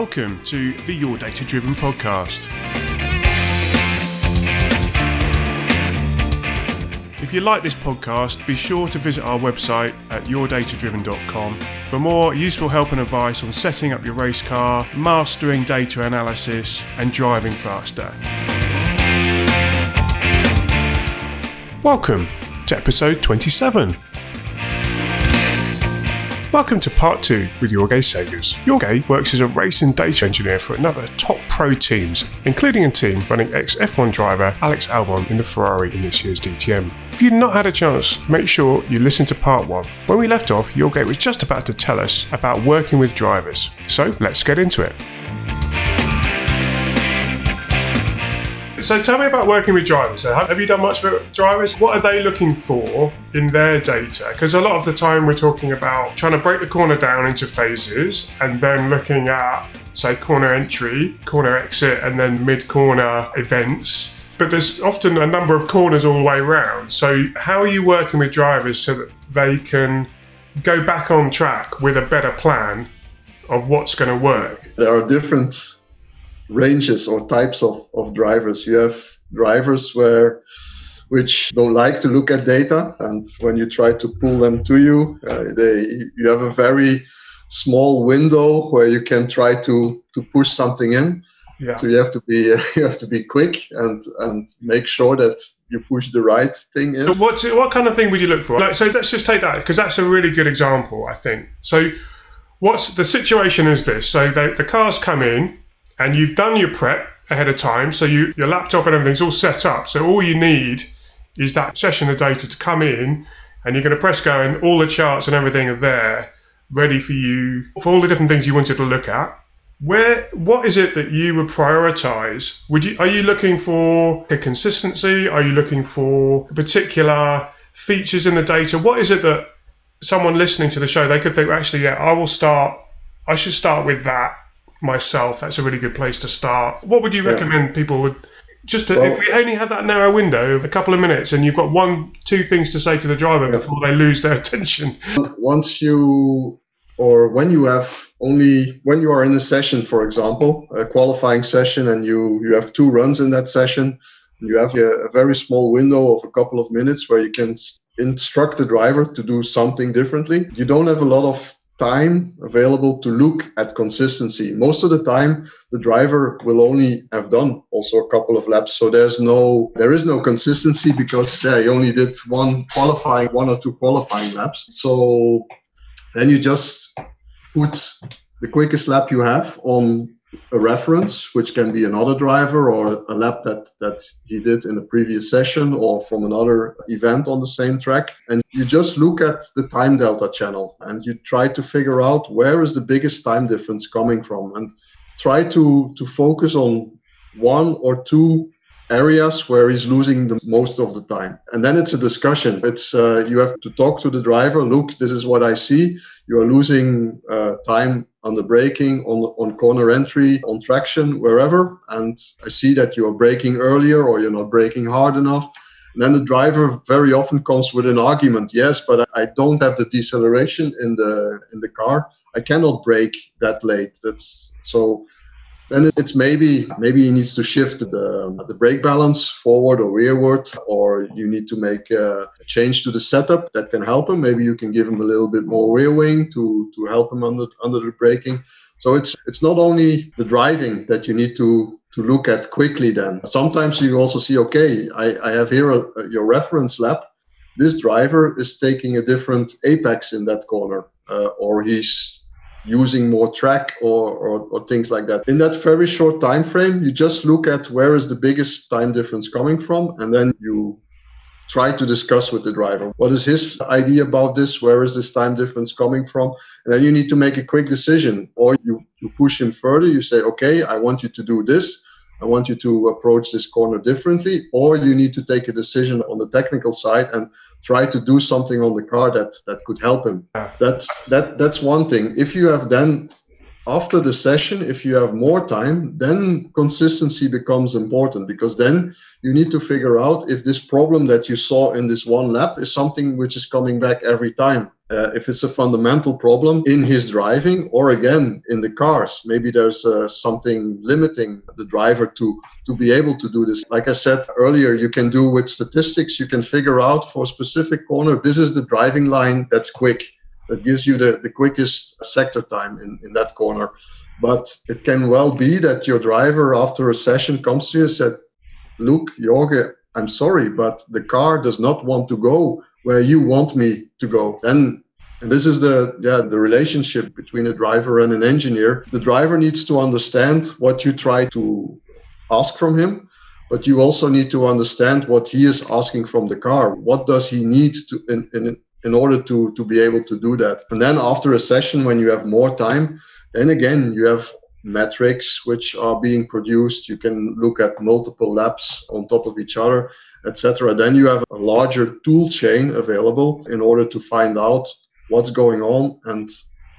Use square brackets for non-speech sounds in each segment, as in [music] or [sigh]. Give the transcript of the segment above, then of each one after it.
welcome to the Your Data Driven podcast. If you like this podcast, be sure to visit our website at yourdatadriven.com for more useful help and advice on setting up your race car, mastering data analysis, and driving faster. Welcome to episode 27. Welcome to part two with Jorge Segers. Jorge works as a race and data engineer for another top pro teams, including a team running ex F1 driver Alex Albon in the Ferrari in this year's DTM. If you've not had a chance, make sure you listen to part one. When we left off, Jorge was just about to tell us about working with drivers. So let's get into it. So tell me about working with drivers. Have you done much with drivers? What are they looking for in their data? Because a lot of the time we're talking about trying to break the corner down into phases and then looking at, say, corner entry, corner exit, and then mid corner events. But there's often a number of corners all the way around. So how are you working with drivers so that they can go back on track with a better plan of what's going to work? There are different ranges or types of, of drivers. You have drivers where which don't like to look at data, and when you try to pull them to you, uh, they you have a very small window where you can try to to push something in. Yeah. So you have to be [laughs] you have to be quick and and make sure that you push the right thing in. So what what kind of thing would you look for? Like, so let's just take that because that's a really good example, I think. So what's the situation is this? So the, the cars come in and you've done your prep ahead of time. So you, your laptop and everything's all set up. So all you need is that session of data to come in and you're going to press go and all the charts and everything are there ready for you for all the different things you wanted to look at. Where what is it that you would prioritize? Would you are you looking for a consistency? Are you looking for particular features in the data? What is it that someone listening to the show they could think actually yeah, I will start I should start with that myself, that's a really good place to start. What would you recommend people would just to, well, if we only have that narrow window of a couple of minutes and you've got one, two things to say to the driver yeah. before they lose their [laughs] attention? Once you or when you have only when you are in a session, for example, a qualifying session, and you you have two runs in that session, you have a, a very small window of a couple of minutes where you can instruct the driver to do something differently. You don't have a lot of time available to look at consistency. Most of the time, the driver will only have done also a couple of laps. So there's no, there is no consistency because yeah, he only did one qualifying, one or two qualifying laps. So then you just put the quickest lap you have on a reference, which can be another driver or a lap that, that he did in a previous session or from another event on the same track. And you just look at the time delta channel and you try to figure out where is the biggest time difference coming from and try to, to focus on one or two areas where he's losing the most of the time. And then it's a discussion. It's uh, you have to talk to the driver. Look this is what i see. You are losing uh, time on the braking on on corner entry on traction wherever. And i see that you are braking earlier or you're not braking hard enough. And then the driver very often comes with an argument. Yes but i don't have the deceleration in the in the car. I cannot brake that late. That's so then it's maybe maybe he needs to shift the the brake balance forward or rearward, or you need to make a change to the setup that can help him. Maybe you can give him a little bit more rear wing to to help him under under the braking. So it's it's not only the driving that you need to to look at quickly. Then sometimes you also see, okay, I, I have here a, a, your reference lap. This driver is taking a different apex in that corner, uh, or he's using more track or, or, or, things like that. In that very short time frame, you just look at where is the biggest time difference coming from, and then you try to discuss with the driver what is his idea about this, where is this time difference coming from, and then you need to make a quick decision, or you, you push him further. You say, okay, I want you to do this. I want you to approach this corner differently, or you need to take a decision on the technical side and try to do something on the car that that could help him. That's that that's one thing. If you have then after the session, if you have more time, then consistency becomes important because then you need to figure out if this problem that you saw in this one lap is something which is coming back every time. Uh, if it's a fundamental problem in his driving or again in the cars, maybe there's uh, something limiting the driver to to be able to do this. Like I said earlier, you can do with statistics, you can figure out for a specific corner, this is the driving line that's quick that gives you the, the quickest sector time in, in that corner. But it can well be that your driver, after a session, comes to you and said, Look, Jorge, I'm sorry, but the car does not want to go where you want me to go. And, and this is the yeah the relationship between a driver and an engineer. The driver needs to understand what you try to ask from him, but you also need to understand what he is asking from the car. What does he need to in, in in order to to be able to do that. And then after a session, when you have more time, then again you have metrics which are being produced. You can look at multiple laps on top of each other, etc. Then you have a larger tool chain available in order to find out what's going on and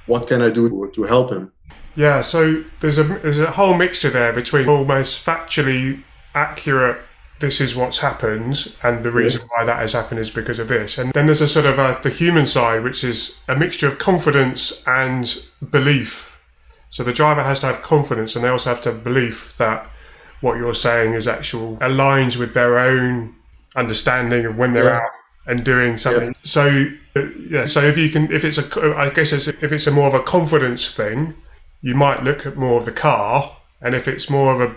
what can I do to help him. Yeah, so there's a there's a whole mixture there between almost factually accurate this is what's happened, and the reason yeah. why that has happened is because of this. And then there's a sort of a, the human side, which is a mixture of confidence and belief. So the driver has to have confidence, and they also have to have belief that what you're saying is actual aligns with their own understanding of when they're yeah. out and doing something. Yeah. So uh, yeah, so if you can, if it's a, I guess it's, if it's a more of a confidence thing, you might look at more of the car, and if it's more of a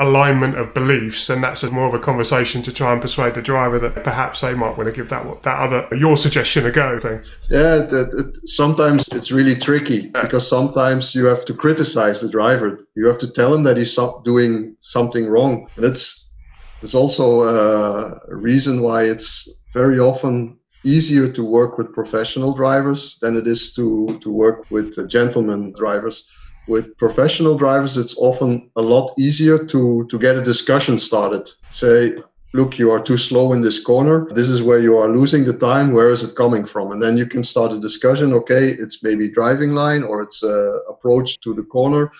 alignment of beliefs, and that's more of a conversation to try and persuade the driver that perhaps they might want to give that that other your suggestion a go. Thing. Yeah, that, it, sometimes it's really tricky yeah. because sometimes you have to criticize the driver. You have to tell him that he's doing something wrong. And it's there's also uh, a reason why it's very often easier to work with professional drivers than it is to to work with uh, gentleman drivers with professional drivers, it's often a lot easier to, to get a discussion started. Say, look, you are too slow in this corner. This is where you are losing the time. Where is it coming from? And then you can start a discussion. Okay, it's maybe driving line or it's a approach to the corner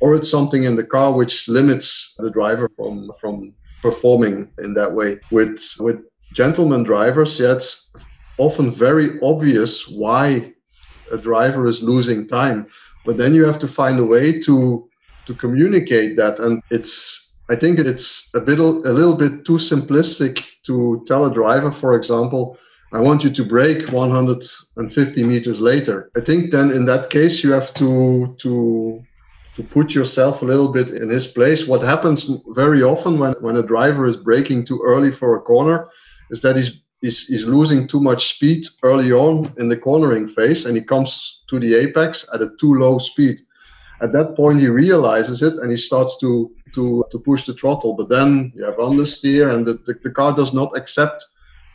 or it's something in the car which limits the driver from, from performing in that way. With, with gentleman drivers, yeah, it's often very obvious why a driver is losing time but then you have to find a way to to communicate that. And it's i think it's a bit a little bit too simplistic to tell a driver for example i want you to brake 150 meters later. I think then in that case you have to to to put yourself a little bit in his place. What happens very often when when a driver is braking too early for a corner is that he's he's, losing too much speed early on in the cornering phase and he comes to the apex at a too low speed. At that point, he realizes it and he starts to to to push the throttle. But then you have understeer and the, the, the car does not accept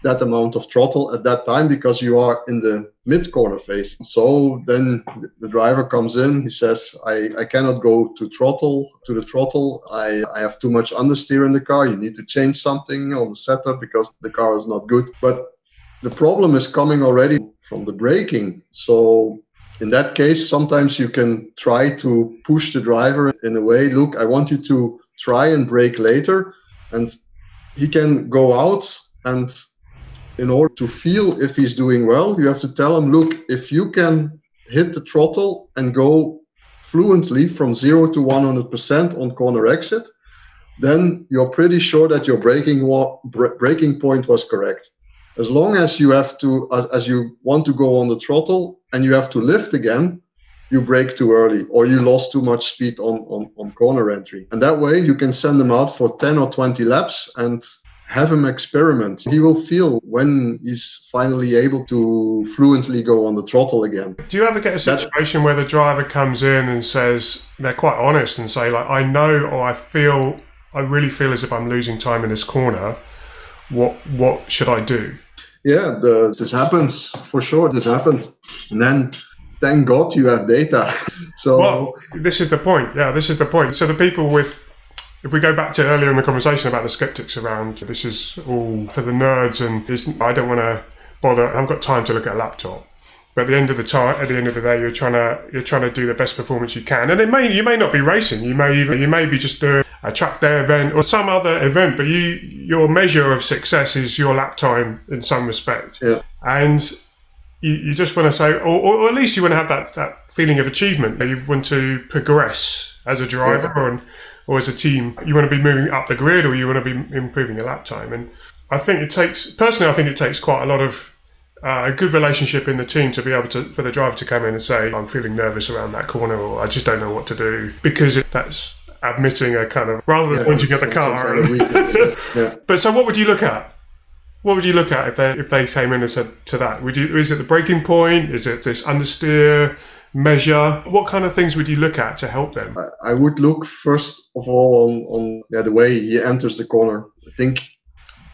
that amount of throttle at that time because you are in the mid corner phase. So then the driver comes in, he says, I, I cannot go to throttle to the throttle. I, I have too much understeer in the car. You need to change something on the setup because the car is not good. But the problem is coming already from the braking. So in that case, sometimes you can try to push the driver in a way, look, I want you to try and brake later. And he can go out and in order to feel if he's doing well, you have to tell him, look, if you can hit the throttle and go fluently from zero to 100% on corner exit, then you're pretty sure that your braking wa- point was correct. As long as you have to, as, as you want to go on the throttle and you have to lift again, you brake too early or you lost too much speed on, on, on corner entry. And that way you can send them out for 10 or 20 laps and have him experiment. He will feel when he's finally able to fluently go on the throttle again. Do you ever get a situation where the driver comes in and says, they're quite honest and say, like, I know or I feel, I really feel as if I'm losing time in this corner. What, what should I do? Yeah, the, this happens for sure. This happens. And then thank God you have data. [laughs] so well, this is the point. Yeah, this is the point. So the people with if we go back to earlier in the conversation about the skeptics around this is all for the nerds and I don't want to bother, I haven't got time to look at a laptop. But at the end of the time, at the end of the day, you're trying to you're trying to do the best performance you can, and it may you may not be racing. You may even you may be just doing a track day event or some other event, but you your measure of success is your lap time in some respect. Yeah. And you, you just want to say, or, or at least you want to have that, that feeling of achievement that you want to progress as a driver yeah. or, or as a team. You want to be moving up the grid or you want to be improving your lap time. And I think it takes, personally, I think it takes quite a lot of uh, a good relationship in the team to be able to for the driver to come in and say I'm feeling nervous around that corner or I just don't know what to do because it, that's admitting a kind of rather than yeah, pointing at the car. [laughs] yeah. But so what would you look at? What would you look at if they if they came in and said to that? Would you is it the braking point? Is it this understeer measure? What kind of things would you look at to help them? I would look first of all on on yeah, the way he enters the corner. I think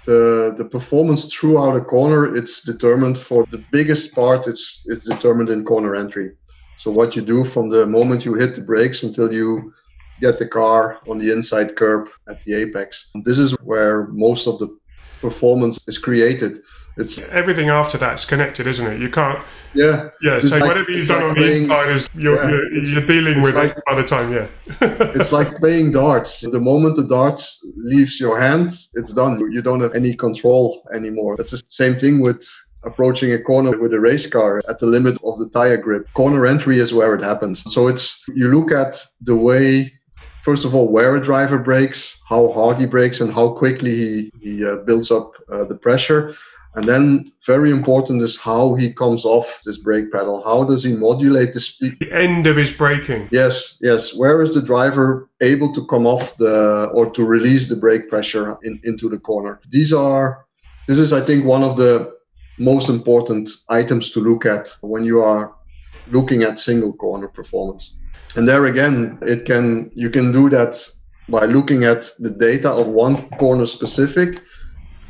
the the performance throughout a corner it's determined for the biggest part it's it's determined in corner entry. So what you do from the moment you hit the brakes until you get the car on the inside curb at the apex. This is where most of the performance is created. It's everything after that's connected, isn't it? You can't. Yeah. Yeah. So like, whatever you've done like on playing, the inside is you're, yeah, you're, you're dealing with like, it by the time. Yeah. [laughs] [laughs] it's like playing darts. The moment the dart leaves your hand, it's done. You don't have any control anymore. It's the same thing with approaching a corner with a race car at the limit of the tire grip. Corner entry is where it happens. So it's you look at the way first of all where a driver brakes, how hard he brakes, and how quickly he, he uh, builds up uh, the pressure. And then, very important is how he comes off this brake pedal. How does he modulate the speed? The end of his braking. Yes, yes. Where is the driver able to come off the or to release the brake pressure in, into the corner? These are, this is, I think, one of the most important items to look at when you are looking at single corner performance. And there again, it can you can do that by looking at the data of one corner specific,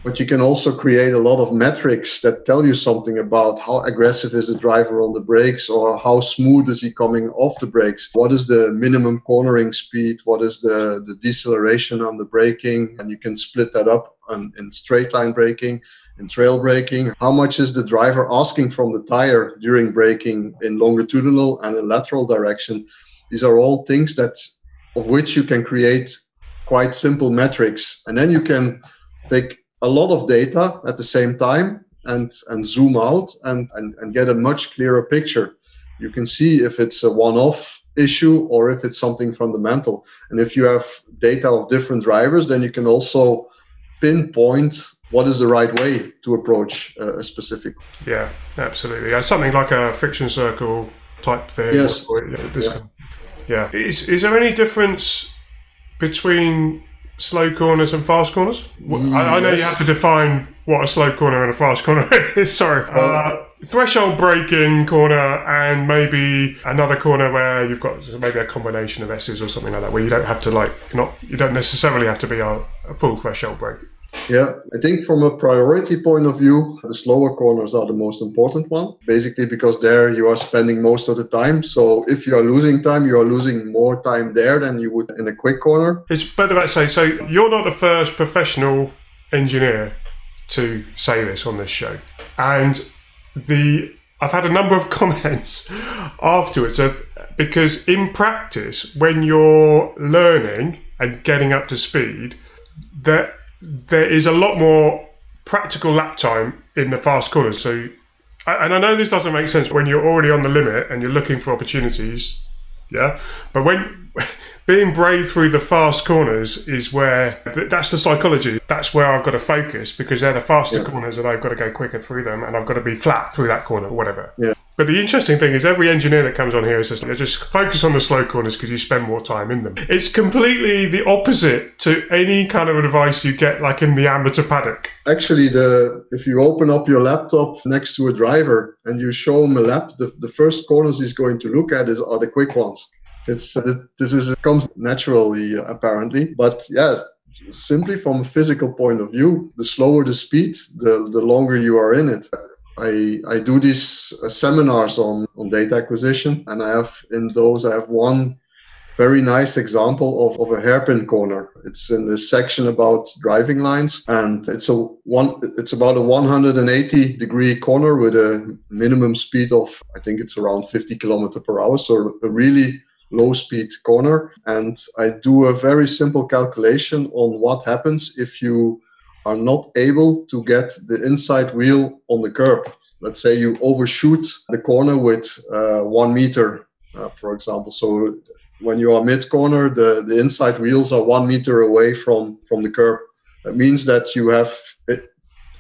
but you can also create a lot of metrics that tell you something about how aggressive is the driver on the brakes or how smooth is he coming off the brakes. What is the minimum cornering speed? What is the, the deceleration on the braking? And you can split that up on, in straight line braking in trail braking? How much is the driver asking from the tire during braking in longitudinal and in lateral direction? These are all things that of which you can create quite simple metrics, and then you can take a lot of data at the same time and and zoom out and, and, and get a much clearer picture. You can see if it's a one-off issue or if it's something fundamental. And if you have data of different drivers, then you can also pinpoint what is the right way to approach a specific. Yeah, absolutely. Yeah, something like a friction circle type thing. Yes. Or, yeah. Yeah. Is, is there any difference between slow corners and fast corners? Yes. I, I, know you have to define what a slow corner and a fast corner [laughs] is. Sorry. Uh, threshold braking corner and maybe another corner where you've got maybe a combination of S's or something like that, where you don't have to like not you don't necessarily have to be a, a full threshold brake. Yeah, I think from a priority point of view, the slower corners are the most important one. Basically, because there you are spending most of the time. So if you are losing time, you are losing more time there than you would in a quick corner. It's better to say. So you're not the first professional engineer to say this on this show, and the I've had a number of [laughs] comments afterwards of, because in practice, when you're learning and getting up to speed, that there is a lot more practical lap time in the fast corners. So, and I know this doesn't make sense when you're already on the limit and you're looking for opportunities. Yeah, but when [laughs] being brave through the fast corners is where that's the psychology. That's where I've got to focus because they're the faster yeah. corners and I've got to go quicker through them and I've got to be flat through that corner or whatever. Yeah. But the interesting thing is every engineer that comes on here is just, focus on the slow corners because you spend more time in them. It's completely the opposite to any kind of advice you get like in the amateur paddock. Actually, the if you open up your laptop next to a driver and you show him a lap, the, the first corners he's going to look at is are the quick ones. It's uh, this is comes naturally apparently, but yes, simply from a physical point of view, the slower the speed, the the longer you are in it. I, I do these uh, seminars on, on data acquisition, and I have in those I have one very nice example of, of a hairpin corner. It's in this section about driving lines, and it's a one. It's about a 180 degree corner with a minimum speed of I think it's around 50 kilometer per hour. So a really low speed corner. And I do a very simple calculation on what happens if you are not able to get the inside wheel on the curb. Let's say you overshoot the corner with uh, one meter, uh, for example. So when you are mid corner, the, the inside wheels are one meter away from, from the curb. That means that you have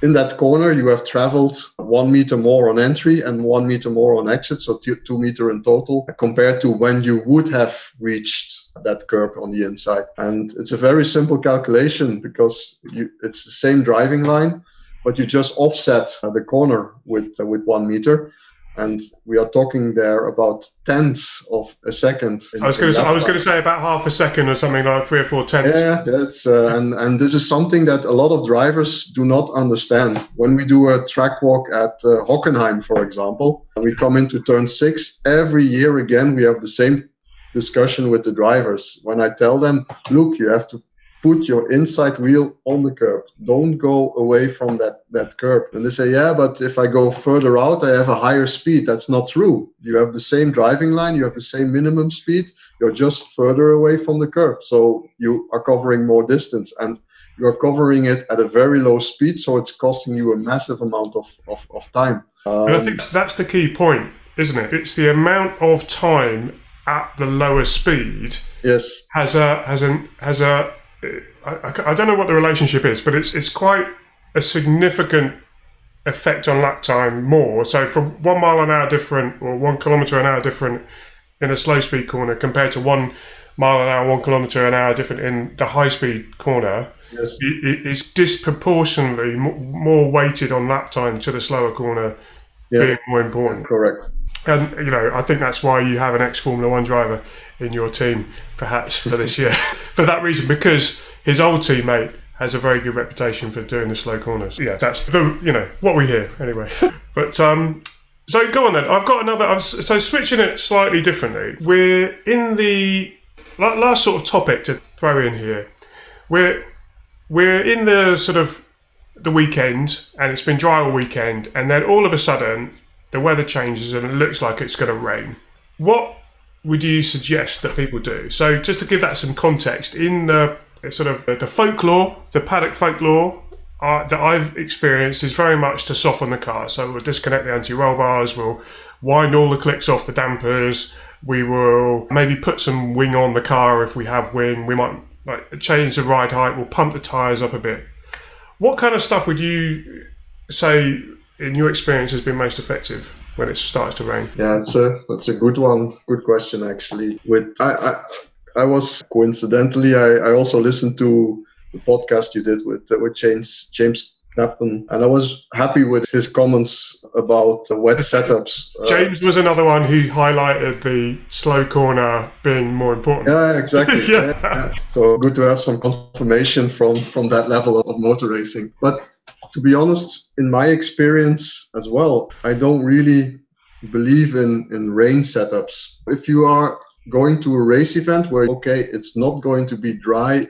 in that corner, you have traveled one meter more on entry and one meter more on exit, so two, two meter in total, compared to when you would have reached that curb on the inside. And it's a very simple calculation because you, it's the same driving line, but you just offset the corner with uh, with one meter and we are talking there about tenths of a second. I was going to say, I was going to say about half a second or something like three or four tenths. Yeah, that's uh, and and this is something that a lot of drivers do not understand. When we do a track walk at uh, Hockenheim, for example, we come into turn six every year again. We have the same discussion with the drivers. When I tell them, look, you have to put your inside wheel on the curb. Don't go away from that, that curb. And they say, yeah, but if I go further out, I have a higher speed. That's not true. You have the same driving line, you have the same minimum speed, you're just further away from the curb. So you are covering more distance and you're covering it at a very low speed. So it's costing you a massive amount of, of, of time. Um, and I think that's the key point, isn't it? It's the amount of time at the lower speed yes has a has an has a I, I, don't know what the relationship is, but it's it's quite a significant effect on lap time more. So from one mile an hour different or one kilometre an hour different in a slow speed corner compared to one mile an hour, one kilometre an hour different in the high speed corner, yes. it, it's disproportionately more weighted on lap time to the slower corner yeah. being more important. Correct. And you know, I think that's why you have an ex Formula One driver in your team, perhaps for this year, [laughs] for that reason, because his old teammate has a very good reputation for doing the slow corners. Yeah, that's the you know what we hear anyway. [laughs] but um, so go on then. I've got another. I've, So switching it slightly differently, we're in the last sort of topic to throw in here. We're we're in the sort of the weekend, and it's been dry all weekend, and then all of a sudden the weather changes and it looks like it's going to rain. What would you suggest that people do? So, just to give that some context, in the sort of the folklore, the paddock folklore uh, that I've experienced is very much to soften the car. So, we'll disconnect the anti roll bars, we'll wind all the clicks off the dampers, we will maybe put some wing on the car if we have wing, we might like change the ride height, we'll pump the tyres up a bit. What kind of stuff would you say in your experience, has been most effective when it starts to rain? Yeah, it's a that's a good one. Good question, actually. With I I, I was coincidentally I, I also listened to the podcast you did with with James James Knapton, and I was happy with his comments about the wet setups. Uh, James was another one who highlighted the slow corner being more important. Yeah, exactly. yeah. [laughs] Yeah, yeah. So good to have some confirmation from from that level of motor racing. But to be honest, in my experience as well, I don't really believe in, in rain setups. If you are going to a race event where, okay, it's not going to be dry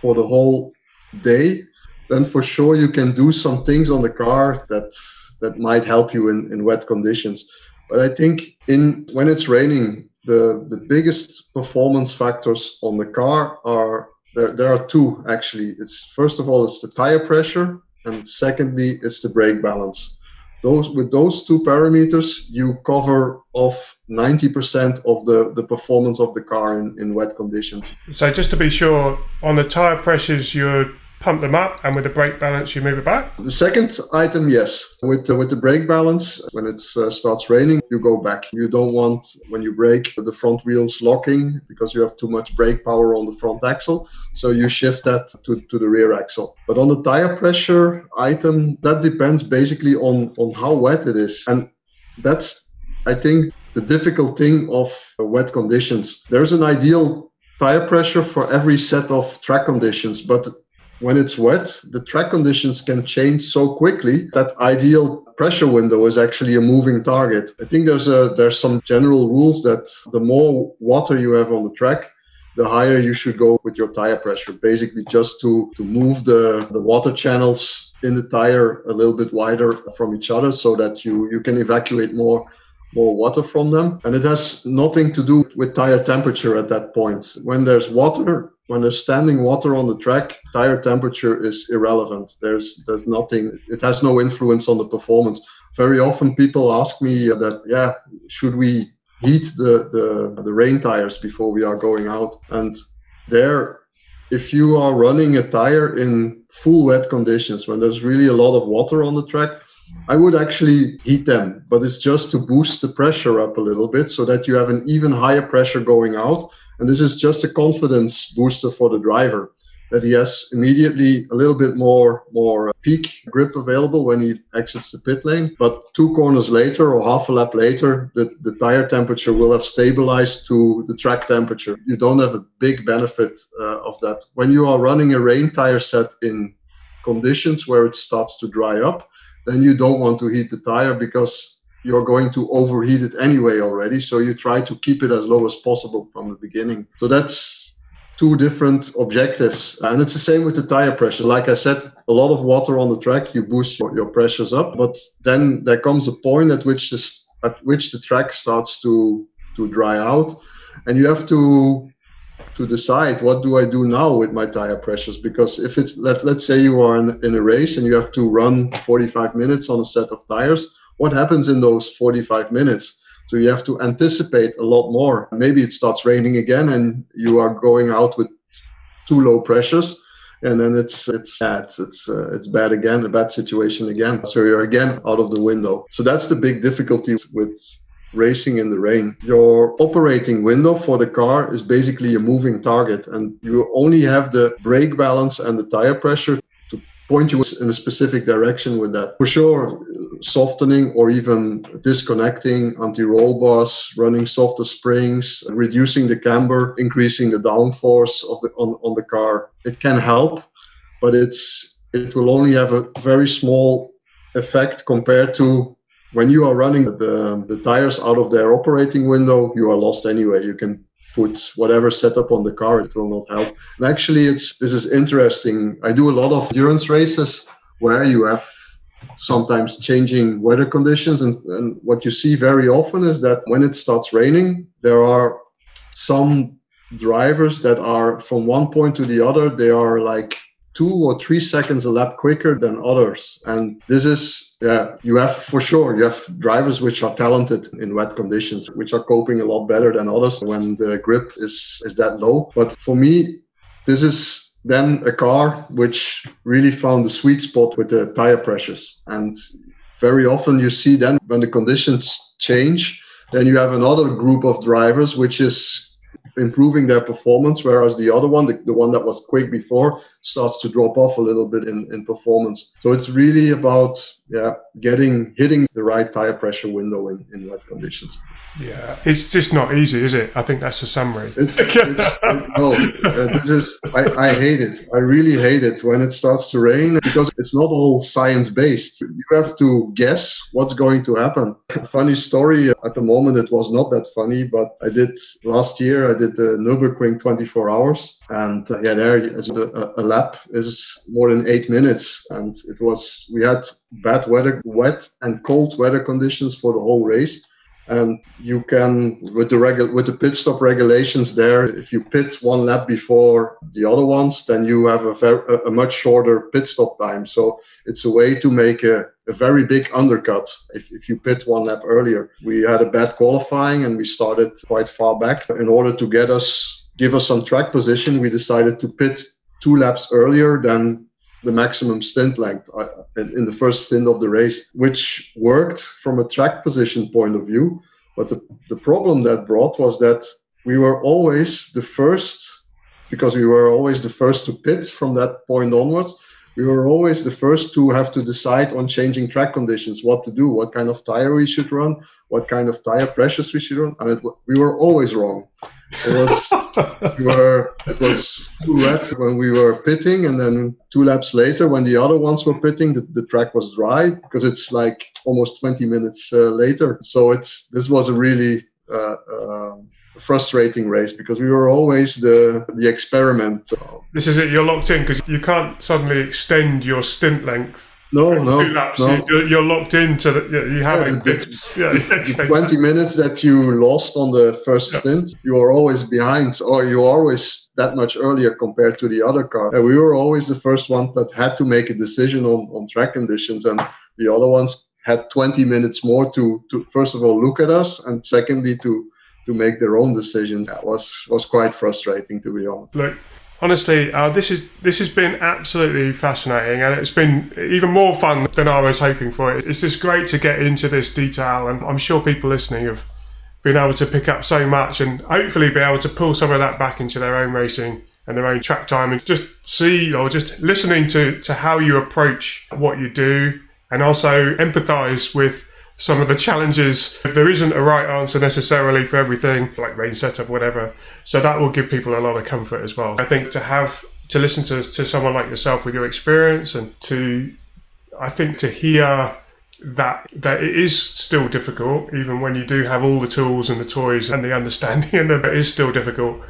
for the whole day, then for sure you can do some things on the car that that might help you in, in wet conditions. But I think in when it's raining, the, the biggest performance factors on the car are there, there are two actually. It's first of all it's the tire pressure and secondly, it's the brake balance. Those with those two parameters, you cover off 90% of the, the performance of the car in, in wet conditions. So just to be sure, on the tire pressures, you're pump them up, and with the brake balance, you move it back? The second item, yes. With the, with the brake balance, when it uh, starts raining, you go back. You don't want, when you brake, the front wheels locking because you have too much brake power on the front axle. So you shift that to, to the rear axle. But on the tire pressure item, that depends basically on, on how wet it is. And that's, I think, the difficult thing of wet conditions. There's an ideal tire pressure for every set of track conditions, but when it's wet, the track conditions can change so quickly that ideal pressure window is actually a moving target. I think there's a there's some general rules that the more water you have on the track, the higher you should go with your tire pressure. Basically, just to to move the the water channels in the tire a little bit wider from each other, so that you you can evacuate more more water from them. And it has nothing to do with tire temperature at that point. When there's water, when there's standing water on the track, tire temperature is irrelevant. There's there's nothing. It has no influence on the performance. Very often, people ask me that, yeah, should we heat the the, the rain tires before we are going out? And there, if you are running a tire in full wet conditions, when there's really a lot of water on the track, I would actually heat them, but it's just to boost the pressure up a little bit so that you have an even higher pressure going out. And this is just a confidence booster for the driver that he has immediately a little bit more more peak grip available when he exits the pit lane. But two corners later or half a lap later, the, the tire temperature will have stabilized to the track temperature. You don't have a big benefit uh, of that. When you are running a rain tire set in conditions where it starts to dry up, then you don't want to heat the tire because you're going to overheat it anyway already. So you try to keep it as low as possible from the beginning. So that's two different objectives. And it's the same with the tire pressure. Like I said, a lot of water on the track, you boost your, your pressures up. But then there comes a point at which this at which the track starts to to dry out. And you have to to decide what do I do now with my tire pressures? Because if it's let, let's say you are in, in a race and you have to run 45 minutes on a set of tires what happens in those 45 minutes? So you have to anticipate a lot more. Maybe it starts raining again and you are going out with too low pressures and then it's it's bad. It's uh, it's bad again a bad situation again. So you're again out of the window. So that's the big difficulty with racing in the rain. Your operating window for the car is basically a moving target, and you only have the brake balance and the tire pressure to point you in a specific direction with that. For sure, softening or even disconnecting anti-roll bars, running softer springs, reducing the camber, increasing the downforce of the on, on the car. It can help, but it's it will only have a very small effect compared to when you are running the, the tires out of their operating window, you are lost anyway. You can put whatever setup on the car, it will not help. And actually, it's this is interesting. I do a lot of endurance races where you have sometimes changing weather conditions, and, and what you see very often is that when it starts raining, there are some drivers that are from one point to the other, they are like two or three seconds a lap quicker than others. And this is, yeah, you have for sure, you have drivers which are talented in wet conditions, which are coping a lot better than others when the grip is, is that low. But for me, this is then a car which really found the sweet spot with the tire pressures. And very often you see then when the conditions change, then you have another group of drivers which is improving their performance, whereas the other one, the, the one that was quick before, starts to drop off a little bit in, in performance. So it's really about yeah getting hitting the right tire pressure window in, in wet conditions. Yeah, it's just not easy, is it? I think that's the summary. It's, [laughs] it's no, uh, this is I, I hate it. I really hate it when it starts to rain because it's not all science based. You have to guess what's going to happen. [laughs] Funny story. At the moment, it was not that funny, but I did last year. I did the Nurburgring 24 hours, and uh, yeah, there a, a lap is more than eight minutes, and it was we had bad weather, wet and cold weather conditions for the whole race. And you can, with the regu- with the pit stop regulations there, if you pit one lap before the other ones, then you have a, very, a much shorter pit stop time. So it's a way to make a, a very big undercut if, if you pit one lap earlier. We had a bad qualifying and we started quite far back. In order to get us, give us some track position, we decided to pit two laps earlier than the maximum stint length uh, in the first stint of the race, which worked from a track position point of view. But the, the problem that brought was that we were always the first, because we were always the first to pit from that point onwards. We were always the first to have to decide on changing track conditions, what to do, what kind of tire we should run, what kind of tire pressures we should run. And it, we were always wrong. It was we [laughs] were it was full red when we were pitting, and then two laps later, when the other ones were pitting, the, the track was dry because it's like almost 20 minutes uh, later. So it's this was a really uh, uh, frustrating race because we were always the the experiment. This is it. You're locked in because you can't suddenly extend your stint length no, no, no. You're, you're locked into the. You have Yeah, the- yeah, The 20 minutes that you lost on the first Yeah. stint, you are always behind, or you're always that much earlier compared to the other car. And we were always the first one that had to make a decision on, on track conditions, and the other ones had 20 minutes more to, to first of all look at us, and secondly to to make their own decision. That was was quite frustrating to be honest. Look, honestly, uh, this is this has been absolutely fascinating, and it's been even more fun than I was hoping for. It's just great to get into this detail, and I'm sure people listening have been able to pick up so much, and hopefully be able to pull some of that back into their own racing and their own track time, and just see or just listening to to how you approach what you do, and also empathise with some of the challenges. There isn't a right answer necessarily for everything, like rain setup, whatever. So that will give people a lot of comfort as well. I think to have to listen to, to someone like yourself with your experience and to, I think to hear that that it is still difficult, even when you do have all the tools and the toys and the understanding, [laughs] and it is still difficult.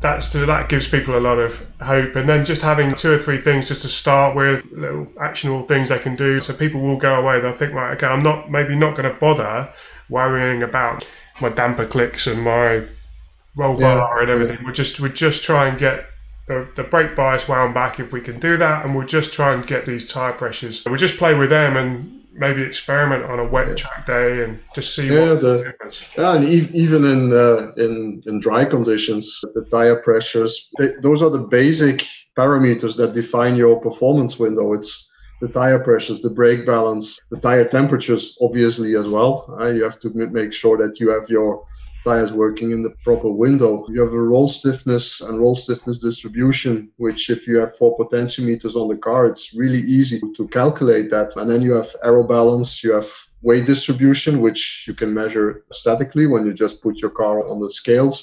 That's that gives people a lot of hope, and then just having two or three things just to start with, little actionable things they can do, so people will go away. They'll think, right, okay, I'm not maybe not going to bother worrying about my damper clicks and my roll Yeah, bar and everything. We'll just we'll just try and get the, the brake bias wound back if we can do that, and we'll just try and get these tire pressures. We'll just play with them and maybe experiment on a wet track day and just see Yeah, what the- happens. Yeah, and ev- even in uh, in in dry conditions, the tire pressures they, those are the basic parameters that define your performance window. It's the tire pressures, the brake balance, the tire temperatures, obviously as well. Uh, you have to m- make sure that you have your tires working in the proper window. You have a roll stiffness and roll stiffness distribution, which if you have four potentiometers on the car, it's really easy to calculate that. And then you have aero balance, you have weight distribution, which you can measure statically when you just put your car on the scales.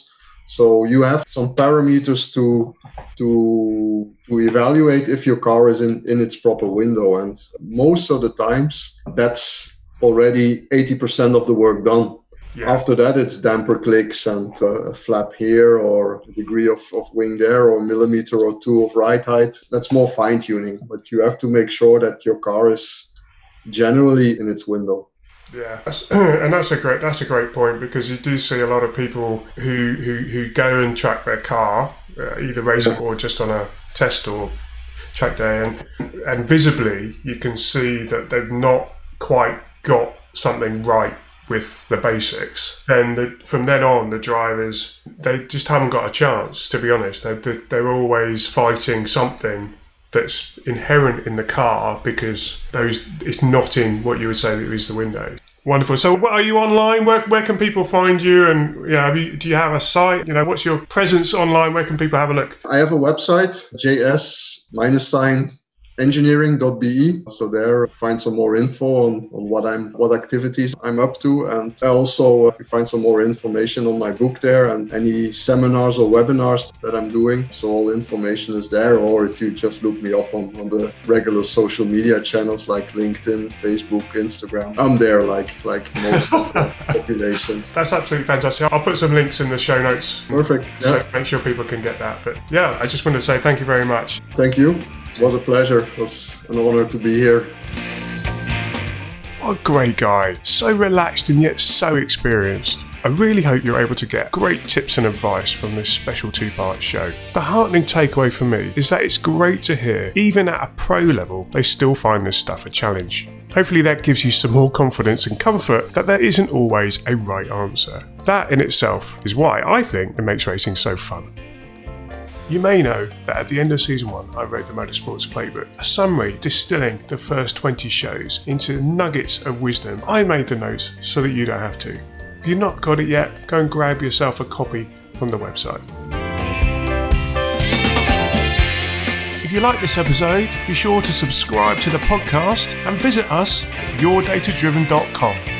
So you have some parameters to to to evaluate if your car is in, in its proper window. And most of the times that's already 80% of the work done. Yeah. After that, it's damper clicks and uh, a flap here, or a degree of, of wing there, or a millimeter or two of ride height. That's more fine tuning, but you have to make sure that your car is generally in its window. Yeah, that's, [clears throat] and that's a great that's a great point because you do see a lot of people who who, who go and track their car uh, either racing or just on a test or track day, and and visibly you can see that they've not quite got something right with the basics. Then the, from then on, the drivers they just haven't got a chance. To be honest, they they- they're always fighting something that's inherent in the car because those it's not in what you would say is the window. Wonderful. So, are you online? Where, where can people find you? And yeah, you, do you have a site? You know, what's your presence online? Where can people have a look? I have a website, js minus sign engineering.be. So there find some more info on, on what I'm what activities I'm up to. And I also uh, you find some more information on my book there and any seminars or webinars that I'm doing. So all information is there. Or if you just look me up on, on the regular social media channels like LinkedIn, Facebook, Instagram. I'm there like like most of the [laughs] population. That's absolutely fantastic. I'll put some links in the show notes. Perfect. Yeah. So make sure people can get that. But yeah, I just want to say thank you very much. Thank you. It was a pleasure. It was an honor to be here. What a great guy. So relaxed and yet so experienced. I really hope you're able to get great tips and advice from this special two part show. The heartening takeaway for me is that it's great to hear, even at a pro level, they still find this stuff a challenge. Hopefully, that gives you some more confidence and comfort that there isn't always a right answer. That in itself is why I think it makes racing so fun. You may know that at the end of season one, I wrote the Motorsports Playbook, a summary distilling the first 20 shows into nuggets of wisdom. I made the notes so that you don't have to. If you've not got it yet, go and grab yourself a copy from the website. If you like this episode, be sure to subscribe to the podcast and visit us at yourdatadriven.com.